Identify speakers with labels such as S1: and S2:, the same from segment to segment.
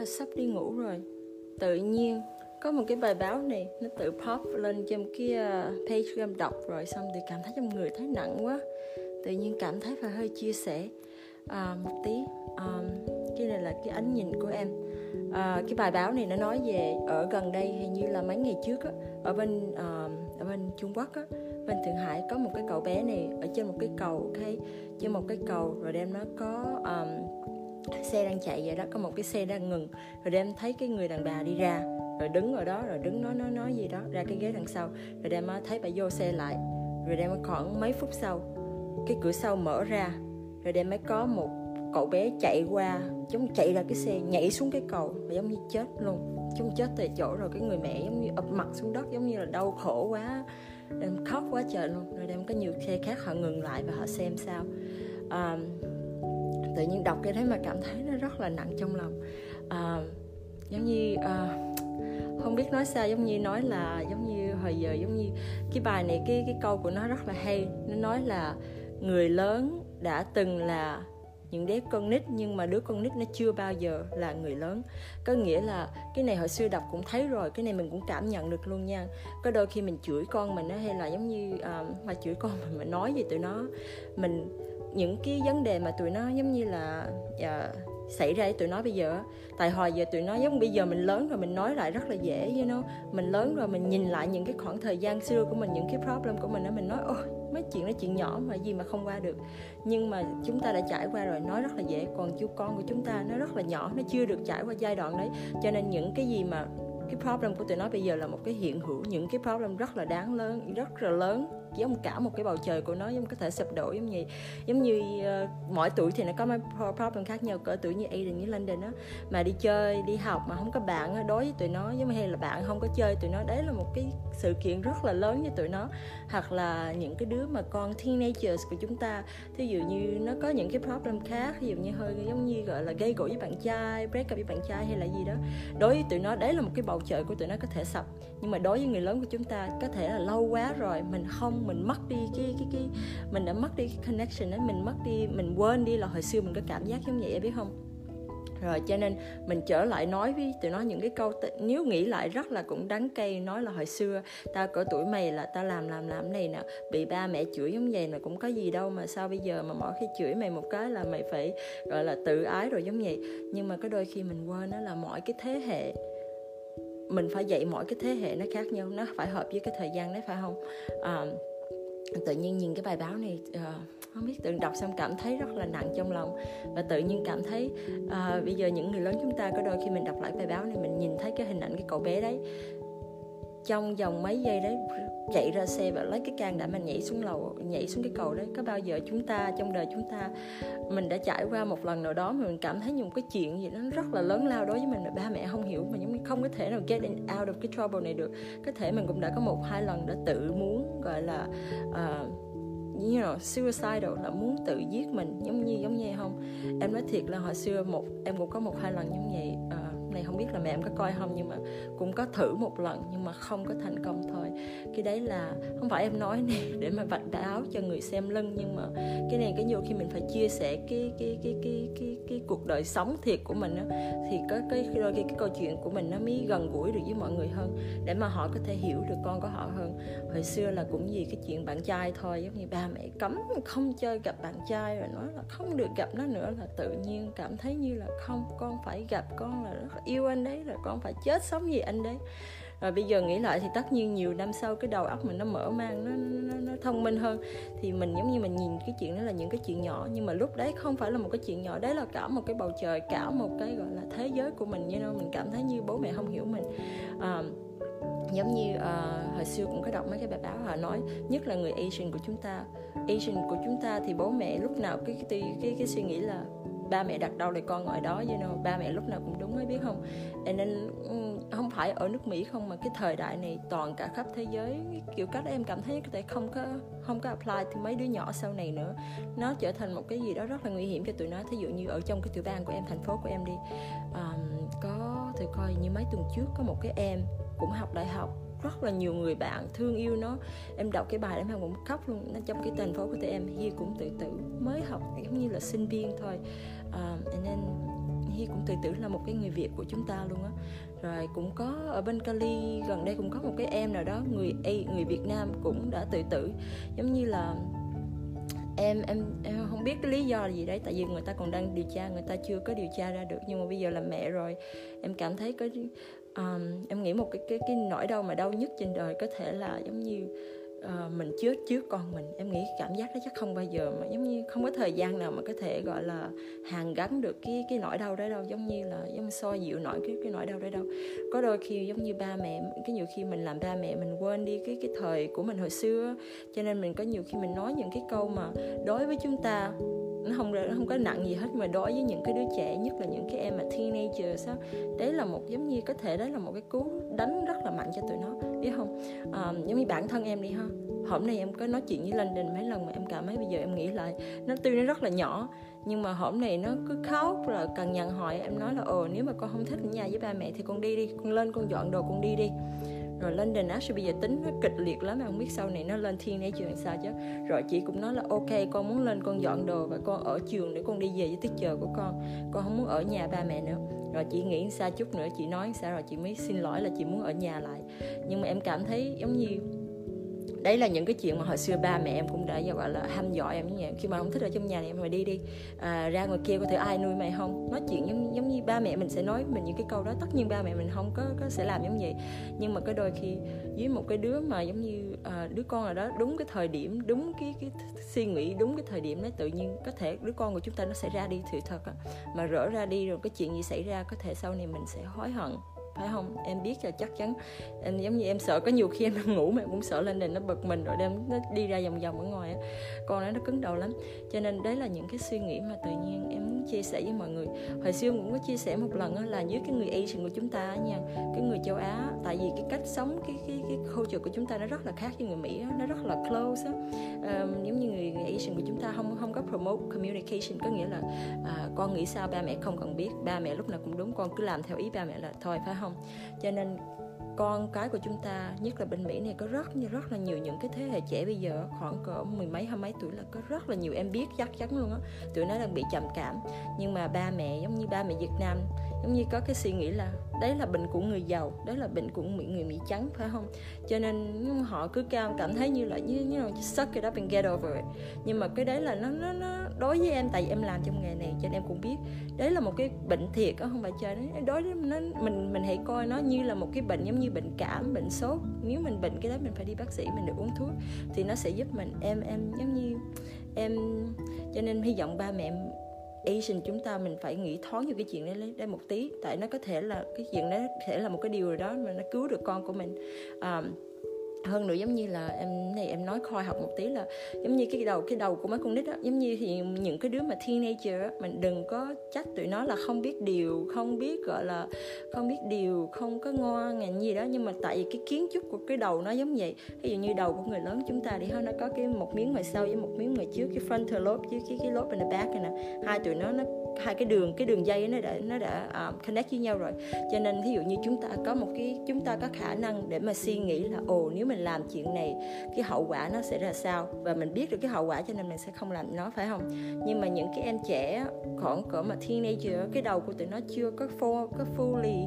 S1: là sắp đi ngủ rồi. Tự nhiên có một cái bài báo này nó tự pop lên trong cái page của em đọc rồi xong thì cảm thấy trong người thấy nặng quá. Tự nhiên cảm thấy phải hơi chia sẻ. À, một tí à, cái này là cái ánh nhìn của em. À, cái bài báo này nó nói về ở gần đây hình như là mấy ngày trước á, ở bên à, ở bên Trung Quốc á, bên Thượng Hải có một cái cậu bé này ở trên một cái cầu cái trên một cái cầu rồi đem nó có um, xe đang chạy vậy đó có một cái xe đang ngừng. Rồi đem thấy cái người đàn bà đi ra. Rồi đứng ở đó rồi đứng nói nói nói gì đó ra cái ghế đằng sau. Rồi đem thấy bà vô xe lại. Rồi đem khoảng mấy phút sau cái cửa sau mở ra. Rồi đem mới có một cậu bé chạy qua. Giống chạy ra cái xe nhảy xuống cái cầu và giống như chết luôn. Chúng chết tại chỗ rồi cái người mẹ giống như ập mặt xuống đất giống như là đau khổ quá. Em khóc quá trời luôn. Rồi đem có nhiều xe khác họ ngừng lại và họ xem sao. À, tự nhiên đọc cái đấy mà cảm thấy nó rất là nặng trong lòng. À, giống như à, không biết nói sao giống như nói là giống như hồi giờ giống như cái bài này cái cái câu của nó rất là hay. Nó nói là người lớn đã từng là những đứa con nít nhưng mà đứa con nít nó chưa bao giờ là người lớn. Có nghĩa là cái này hồi xưa đọc cũng thấy rồi cái này mình cũng cảm nhận được luôn nha. Có đôi khi mình chửi con mình hay là giống như uh, mà chửi con mình mình nói gì tụi nó mình những cái vấn đề mà tụi nó giống như là uh, xảy ra với tụi nó bây giờ tại hồi giờ tụi nó giống bây giờ mình lớn rồi mình nói lại rất là dễ you know. Mình lớn rồi mình nhìn lại những cái khoảng thời gian xưa của mình những cái problem của mình đó mình nói ôi mấy chuyện đó chuyện nhỏ mà gì mà không qua được. Nhưng mà chúng ta đã trải qua rồi nói rất là dễ. Còn chú con của chúng ta nó rất là nhỏ nó chưa được trải qua giai đoạn đấy. Cho nên những cái gì mà cái problem của tụi nó bây giờ là một cái hiện hữu những cái problem rất là đáng lớn rất là lớn giống cả một cái bầu trời của nó giống có thể sụp đổ giống như giống như uh, mỗi tuổi thì nó có mấy problem khác nhau cỡ tuổi như Aiden như London á. Mà đi chơi đi học mà không có bạn đối với tụi nó giống hay là bạn không có chơi tụi nó đấy là một cái sự kiện rất là lớn với tụi nó. Hoặc là những cái đứa mà con teenagers của chúng ta thí dụ như nó có những cái problem khác ví dụ như hơi giống như gọi là gây gỗ với bạn trai break up với bạn trai hay là gì đó. Đối với tụi nó đấy là một cái bầu trời của tụi nó có thể sập. Nhưng mà đối với người lớn của chúng ta có thể là lâu quá rồi mình không mình mất đi cái cái cái mình đã mất đi cái connection ấy mình mất đi mình quên đi là hồi xưa mình có cảm giác giống vậy biết không? Rồi cho nên mình trở lại nói với tụi nó những cái câu t- nếu nghĩ lại rất là cũng đắng cay nói là hồi xưa ta cỡ tuổi mày là ta làm làm làm này nè bị ba mẹ chửi giống vậy là cũng có gì đâu mà sao bây giờ mà mỗi khi chửi mày một cái là mày phải gọi là tự ái rồi giống vậy. Nhưng mà có đôi khi mình quên đó là mỗi cái thế hệ mình phải dạy mỗi cái thế hệ nó khác nhau nó phải hợp với cái thời gian đấy phải không? À, tự nhiên nhìn cái bài báo này uh, không biết tự đọc xong cảm thấy rất là nặng trong lòng. Và tự nhiên cảm thấy uh, bây giờ những người lớn chúng ta có đôi khi mình đọc lại bài báo này mình nhìn thấy cái hình ảnh cái cậu bé đấy trong vòng mấy giây đấy chạy ra xe và lấy cái can đảm mình nhảy xuống lầu nhảy xuống cái cầu đấy. Có bao giờ chúng ta trong đời chúng ta mình đã trải qua một lần nào đó mà mình cảm thấy những cái chuyện gì nó rất là lớn lao đối với mình mà ba mẹ không hiểu mà giống không có thể nào get out of cái trouble này được. Có thể mình cũng đã có một hai lần đã tự muốn gọi là uh, you know, suicidal là muốn tự giết mình giống như giống như không? Em nói thiệt là hồi xưa một em cũng có một hai lần giống vậy uh, này không biết là mẹ em có coi không nhưng mà cũng có thử một lần nhưng mà không có thành công thôi. Cái đấy là không phải em nói nè để mà vạch đáo cho người xem lưng nhưng mà cái này cái nhiều khi mình phải chia sẻ cái cái cái cái cái cái cuộc đời sống thiệt của mình đó, thì có cái đôi khi cái câu chuyện của mình nó mới gần gũi được với mọi người hơn để mà họ có thể hiểu được con của họ hơn. Hồi xưa là cũng vì cái chuyện bạn trai thôi giống như ba mẹ cấm không chơi gặp bạn trai rồi nói là không được gặp nó nữa là tự nhiên cảm thấy như là không con phải gặp con là rất yêu anh đấy rồi con phải chết sống vì anh đấy. Rồi bây giờ nghĩ lại thì tất nhiên nhiều năm sau cái đầu óc mình nó mở mang nó, nó, nó thông minh hơn. Thì mình giống như mình nhìn cái chuyện đó là những cái chuyện nhỏ nhưng mà lúc đấy không phải là một cái chuyện nhỏ đấy là cả một cái bầu trời cả một cái gọi là thế giới của mình như nó mình cảm thấy như bố mẹ không hiểu mình. À, giống như uh, hồi xưa cũng có đọc mấy cái bài báo họ nói nhất là người Asian của chúng ta. Asian của chúng ta thì bố mẹ lúc nào cái cái cái, cái suy nghĩ là ba mẹ đặt đâu thì con ngồi đó you know ba mẹ lúc nào cũng đúng ấy biết không? Nên ừ, không phải ở nước Mỹ không mà cái thời đại này toàn cả khắp thế giới kiểu cách em cảm thấy có thể không có không có apply thì mấy đứa nhỏ sau này nữa. Nó trở thành một cái gì đó rất là nguy hiểm cho tụi nó. Thí dụ như ở trong cái tiểu bang của em thành phố của em đi um, có thì coi như mấy tuần trước có một cái em cũng học đại học rất là nhiều người bạn thương yêu nó. Em đọc cái bài em cũng khóc luôn. Nó trong cái thành phố của tụi em Hi cũng tự tử mới học giống như là sinh viên thôi. Ờ, uh, nên Hi cũng tự tử là một cái người Việt của chúng ta luôn á. Rồi cũng có ở bên Cali gần đây cũng có một cái em nào đó người A người Việt Nam cũng đã tự tử. Giống như là em em em không biết cái lý do là gì đấy tại vì người ta còn đang điều tra người ta chưa có điều tra ra được. Nhưng mà bây giờ là mẹ rồi. Em cảm thấy có um, em nghĩ một cái cái cái nỗi đau mà đau nhất trên đời có thể là giống như uh, mình chết trước con mình. Em nghĩ cảm giác đó chắc không bao giờ mà giống như không có thời gian nào mà có thể gọi là hàn gắn được cái cái nỗi đau đó đâu giống như là giống như soi dịu nổi cái cái nỗi đau đó đâu. Có đôi khi giống như ba mẹ cái nhiều khi mình làm ba mẹ mình quên đi cái cái thời của mình hồi xưa cho nên mình có nhiều khi mình nói những cái câu mà đối với chúng ta nó không nó không có nặng gì hết mà đối với những cái đứa trẻ nhất là những cái em mà teenager á đấy là một giống như có thể đấy là một cái cú đánh rất là mạnh cho tụi nó biết không? À, giống như bản thân em đi ha. Hôm nay em có nói chuyện với London mấy lần mà em cảm thấy bây giờ em nghĩ lại nó tuy nó rất là nhỏ nhưng mà hôm nay nó cứ khóc là cần nhận hỏi em nói là ồ nếu mà con không thích ở nhà với ba mẹ thì con đi đi con lên con dọn đồ con đi đi rồi London Ash bây giờ tính nó kịch liệt lắm không biết sau này nó lên thiên hay trường sao chứ. Rồi chị cũng nói là ok, con muốn lên con dọn đồ và con ở trường để con đi về với tiết chờ của con. Con không muốn ở nhà ba mẹ nữa. Rồi chị nghĩ xa chút nữa, chị nói sao rồi chị mới xin lỗi là chị muốn ở nhà lại. Nhưng mà em cảm thấy giống như đấy là những cái chuyện mà hồi xưa ba mẹ em cũng đã dạ, gọi là hăm dọa em như vậy. Khi mà không thích ở trong nhà thì em mày đi đi à, ra ngoài kia có thể ai nuôi mày không. Nói chuyện giống, giống như ba mẹ mình sẽ nói mình những cái câu đó. Tất nhiên ba mẹ mình không có, có sẽ làm giống vậy. Nhưng mà cái đôi khi với một cái đứa mà giống như à, đứa con nào đó đúng cái thời điểm đúng cái cái suy nghĩ đúng cái thời điểm đấy tự nhiên có thể đứa con của chúng ta nó sẽ ra đi sự thật á. Mà rỡ ra đi rồi cái chuyện gì xảy ra có thể sau này mình sẽ hối hận phải không? Em biết là chắc chắn. Em giống như em sợ có nhiều khi em đang ngủ mà em cũng sợ lên đền nó bật mình rồi đem nó đi ra vòng vòng ở ngoài con nó nó cứng đầu lắm. Cho nên đấy là những cái suy nghĩ mà tự nhiên em muốn chia sẻ với mọi người. Hồi xưa cũng có chia sẻ một lần là với cái người Asian của chúng ta nha cái người châu Á tại vì cái cách sống cái cái cái culture của chúng ta nó rất là khác với người Mỹ nó rất là close á. Um, giống như người, người Asian của chúng ta không không có promote communication có nghĩa là uh, con nghĩ sao ba mẹ không cần biết ba mẹ lúc nào cũng đúng con cứ làm theo ý ba mẹ là thôi phải không? Cho nên con cái của chúng ta, nhất là bên Mỹ này, có rất như, rất là nhiều những cái thế hệ trẻ bây giờ, khoảng cỡ mười mấy, hai mấy tuổi là có rất là nhiều em biết chắc chắn luôn á. Tụi nó đang bị trầm cảm. Nhưng mà ba mẹ, giống như ba mẹ Việt Nam giống như có cái suy nghĩ là đấy là bệnh của người giàu đấy là bệnh của người, người mỹ trắng phải không? Cho nên họ cứ cao cảm thấy như là như như là suck it up and get over it. Nhưng mà cái đấy là nó nó nó đối với em tại vì em làm trong nghề này cho nên em cũng biết. Đấy là một cái bệnh thiệt đó không phải chơi đối với nó mình mình hãy coi nó như là một cái bệnh giống như bệnh cảm bệnh sốt. Nếu mình bệnh cái đấy mình phải đi bác sĩ mình được uống thuốc thì nó sẽ giúp mình. Em em giống như em cho nên hy vọng ba mẹ Asian chúng ta mình phải nghĩ thoáng về cái chuyện đấy đây một tí. Tại nó có thể là cái chuyện đấy có thể là một cái điều rồi đó mà nó cứu được con của mình. Um, hơn nữa giống như là em, này em nói khoa học một tí là giống như cái đầu cái đầu của mấy con nít á, giống như thì những cái đứa mà teenager á, mình đừng có trách tụi nó là không biết điều, không biết, gọi là, không biết điều, không có ngoan ngành gì đó. Nhưng mà tại vì cái kiến trúc của cái đầu nó giống vậy. Ví dụ như đầu của người lớn chúng ta đi ha, nó có cái một miếng ngoài sau với một miếng ngoài trước, cái frontal lobe với cái cái lobe in the back này nè. Hai tụi nó nó hai cái đường cái đường dây nó đã nó đã um, connect với nhau rồi. Cho nên ví dụ như chúng ta có một cái chúng ta có khả năng để mà suy nghĩ là ồ nếu mình làm chuyện này cái hậu quả nó sẽ ra sao? Và mình biết được cái hậu quả cho nên mình sẽ không làm nó phải không? Nhưng mà những cái em trẻ khoảng cỡ mà teenager cái đầu của tụi nó chưa có full có fully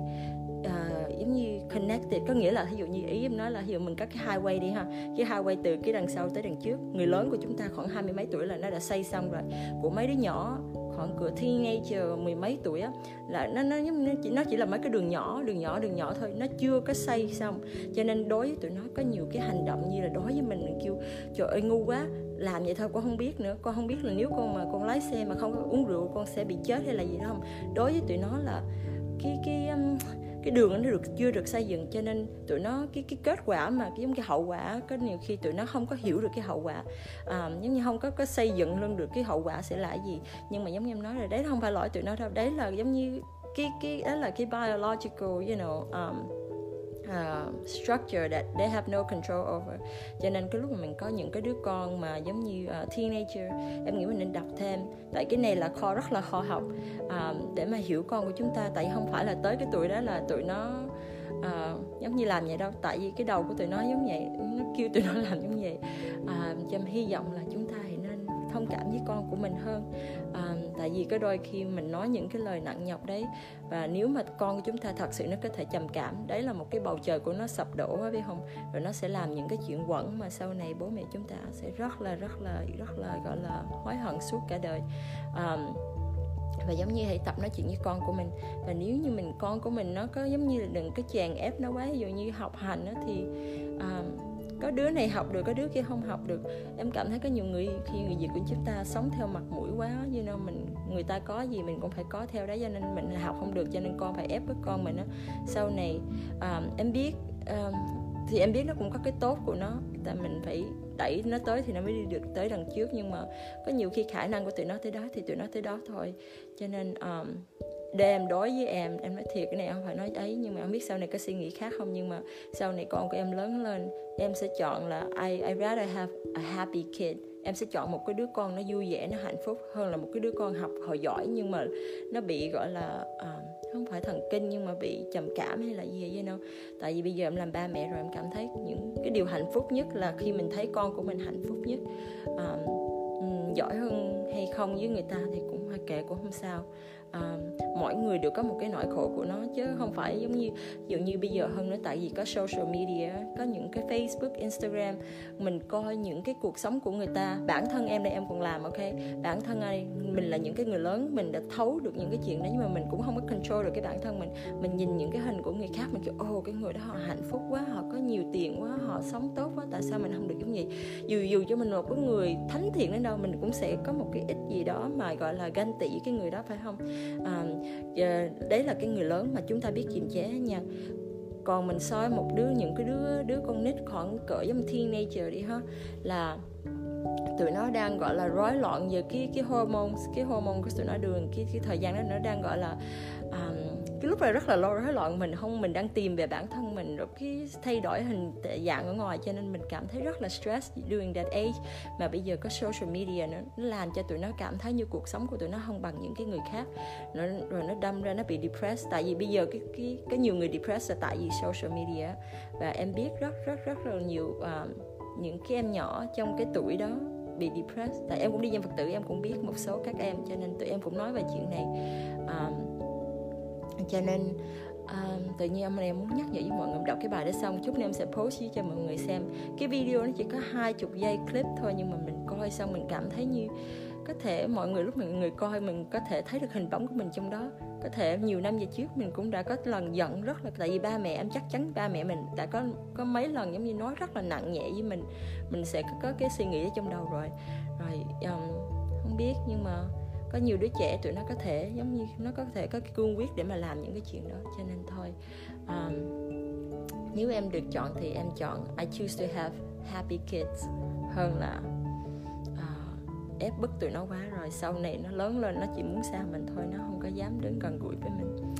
S1: uh, giống như connected. Có nghĩa là ví dụ như ý em nói là ví dụ mình có cái highway đi ha cái highway từ cái đằng sau tới đằng trước. Người lớn của chúng ta khoảng hai mươi mấy tuổi là nó đã xây xong rồi. Của mấy đứa nhỏ ngọn cửa teenager mười mấy tuổi á là nó nó nó chỉ nó chỉ là mấy cái đường nhỏ đường nhỏ đường nhỏ thôi nó chưa có xây xong. Cho nên đối với tụi nó có nhiều cái hành động như là đối với mình mình kêu trời ơi ngu quá làm vậy thôi con không biết nữa con không biết là nếu con mà con lái xe mà không có uống rượu con sẽ bị chết hay là gì đó không? Đối với tụi nó là cái cái um, cái đường nó được chưa được xây dựng cho nên tụi nó cái cái kết quả mà cái giống cái hậu quả có nhiều khi tụi nó không có hiểu được cái hậu quả. À, giống như không có có xây dựng luôn được cái hậu quả sẽ là gì. Nhưng mà giống như em nói rồi đấy không phải lỗi tụi nó đâu đấy là giống như cái cái đó là cái biological you know um, uh, structure that they have no control over. Cho nên cái lúc mà mình có những cái đứa con mà giống như uh, teenager em nghĩ mình nên đọc thêm. Tại cái này là kho rất là kho học. Uh, để mà hiểu con của chúng ta tại không phải là tới cái tuổi đó là tụi nó uh, giống như làm vậy đâu. Tại vì cái đầu của tụi nó giống vậy nó kêu tụi nó làm giống vậy. Uh, cho hy vọng là chúng thông cảm với con của mình hơn. À, tại vì có đôi khi mình nói những cái lời nặng nhọc đấy và nếu mà con của chúng ta thật sự nó có thể trầm cảm đấy là một cái bầu trời của nó sập đổ á biết không? Rồi nó sẽ làm những cái chuyện quẩn mà sau này bố mẹ chúng ta sẽ rất là rất là rất là gọi là hối hận suốt cả đời. À, và giống như hãy tập nói chuyện với con của mình. Và nếu như mình con của mình nó có giống như là đừng có chèn ép nó quá ví dụ như học hành đó, thì uh, có đứa này học được có đứa kia không học được. Em cảm thấy có nhiều người khi người việt của chúng ta sống theo mặt mũi quá như know mình người ta có gì mình cũng phải có theo đó cho nên mình học không được cho nên con phải ép với con mình á. Sau này um, em biết um, thì em biết nó cũng có cái tốt của nó tại mình phải đẩy nó tới thì nó mới đi được tới đằng trước. Nhưng mà có nhiều khi khả năng của tụi nó tới đó thì tụi nó tới đó thôi. Cho nên um, đêm đối với em em nói thiệt cái này không phải nói ấy nhưng mà em biết sau này có suy nghĩ khác không nhưng mà sau này con của em lớn lên em sẽ chọn là I I rather have a happy kid. Em sẽ chọn một cái đứa con nó vui vẻ nó hạnh phúc hơn là một cái đứa con học hồi giỏi nhưng mà nó bị gọi là uh, không phải thần kinh nhưng mà bị trầm cảm hay là gì vậy đâu tại vì bây giờ em làm ba mẹ rồi em cảm thấy những cái điều hạnh phúc nhất là khi mình thấy con của mình hạnh phúc nhất. Uh, giỏi hơn hay không với người ta thì cũng hơi kệ cũng không sao. Uh, mỗi người đều có một cái nỗi khổ của nó chứ không phải giống như dụ như bây giờ hơn nữa tại vì có social media có những cái Facebook Instagram mình coi những cái cuộc sống của người ta. Bản thân em đây em còn làm ok? Bản thân ai mình là những cái người lớn mình đã thấu được những cái chuyện đó nhưng mà mình cũng không có control được cái bản thân mình. Mình nhìn những cái hình của người khác mình kiểu ô oh, cái người đó họ hạnh phúc quá họ có nhiều tiền quá họ sống tốt quá tại sao mình không được giống vậy? Dù dù cho mình một cái người thánh thiện đến đâu mình cũng sẽ có một cái ít gì đó mà gọi là ganh tị cái người đó phải không? À, Ờ, đấy là cái người lớn mà chúng ta biết kiềm chế nha. Còn mình soi một đứa những cái đứa đứa con nít khoảng cỡ giống teenager đi ha là tụi nó đang gọi là rối loạn về cái cái hormones cái hormone của tụi nó đường cái cái thời gian đó nó đang gọi là um, cái lúc này rất là lo rối loạn mình. Không mình đang tìm về bản thân mình rồi cái thay đổi hình dạng ở ngoài cho nên mình cảm thấy rất là stress during that age. Mà bây giờ có social media nó, nó làm cho tụi nó cảm thấy như cuộc sống của tụi nó không bằng những cái người khác. Nó rồi nó đâm ra nó bị depressed. Tại vì bây giờ cái cái cái nhiều người depressed là tại vì social media. Và em biết rất rất rất là nhiều uh, những cái em nhỏ trong cái tuổi đó bị depressed. Tại em cũng đi dân phật tử em cũng biết một số các em cho nên tụi em cũng nói về chuyện này. Um, cho nên um, tự nhiên em muốn nhắc nhở với mọi người đọc cái bài đó xong. Chút nữa em sẽ post cho mọi người xem. Cái video nó chỉ có hai chục giây clip thôi nhưng mà mình coi xong mình cảm thấy như có thể mọi người lúc mình người coi mình có thể thấy được hình bóng của mình trong đó. Có thể nhiều năm về trước mình cũng đã có lần giận rất là tại vì ba mẹ em chắc chắn ba mẹ mình đã có có mấy lần giống như nói rất là nặng nhẹ với mình. Mình sẽ có, có cái suy nghĩ ở trong đầu rồi. Rồi um, không biết nhưng mà có nhiều đứa trẻ tụi nó có thể giống như nó có thể có cái cương quyết để mà làm những cái chuyện đó cho nên thôi. Um, nếu em được chọn thì em chọn I choose to have happy kids hơn là uh, ép bức tụi nó quá rồi. Sau này nó lớn lên nó chỉ muốn xa mình thôi nó không có dám đến gần gũi với mình.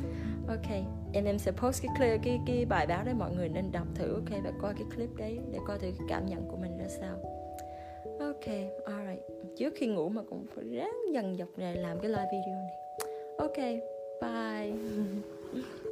S1: Ok em em sẽ post cái clip cái cái bài báo đấy mọi người nên đọc thử ok? Và coi cái clip đấy để coi thử cái cảm nhận của mình ra sao ok, alright. Trước khi ngủ mà cũng phải ráng dần dọc này làm cái live video này. Ok, bye.